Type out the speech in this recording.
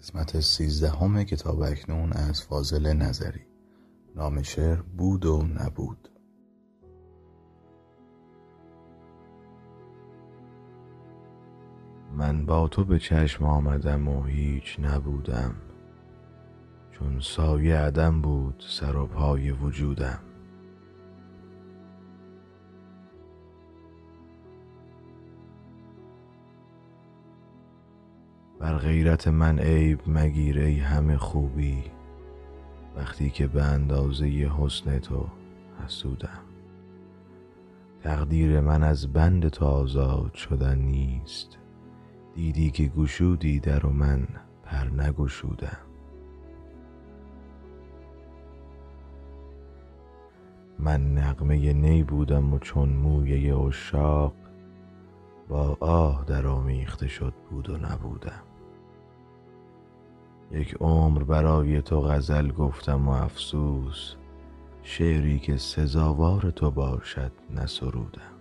قسمت سیزدهم کتاب اکنون از فاضل نظری. نام شعر بود و نبود. من با تو به چشم آمدم و هیچ نبودم. چون سایه عدم بود سر و پای وجودم. بر غیرت من عیب مگیر ای همه خوبی. وقتی که به اندازه حسن تو حسودم. تقدیر من از بند تو آزاد شدن نیست. دیدی که گشودی در و من پر نگشودم. من نغمه نی بودم و چون مویه عشاق با آه درآمیخته شد بود و نبودم. یک عمر برای تو غزل گفتم و افسوس شعری که سزاوار تو باشد نسرودم.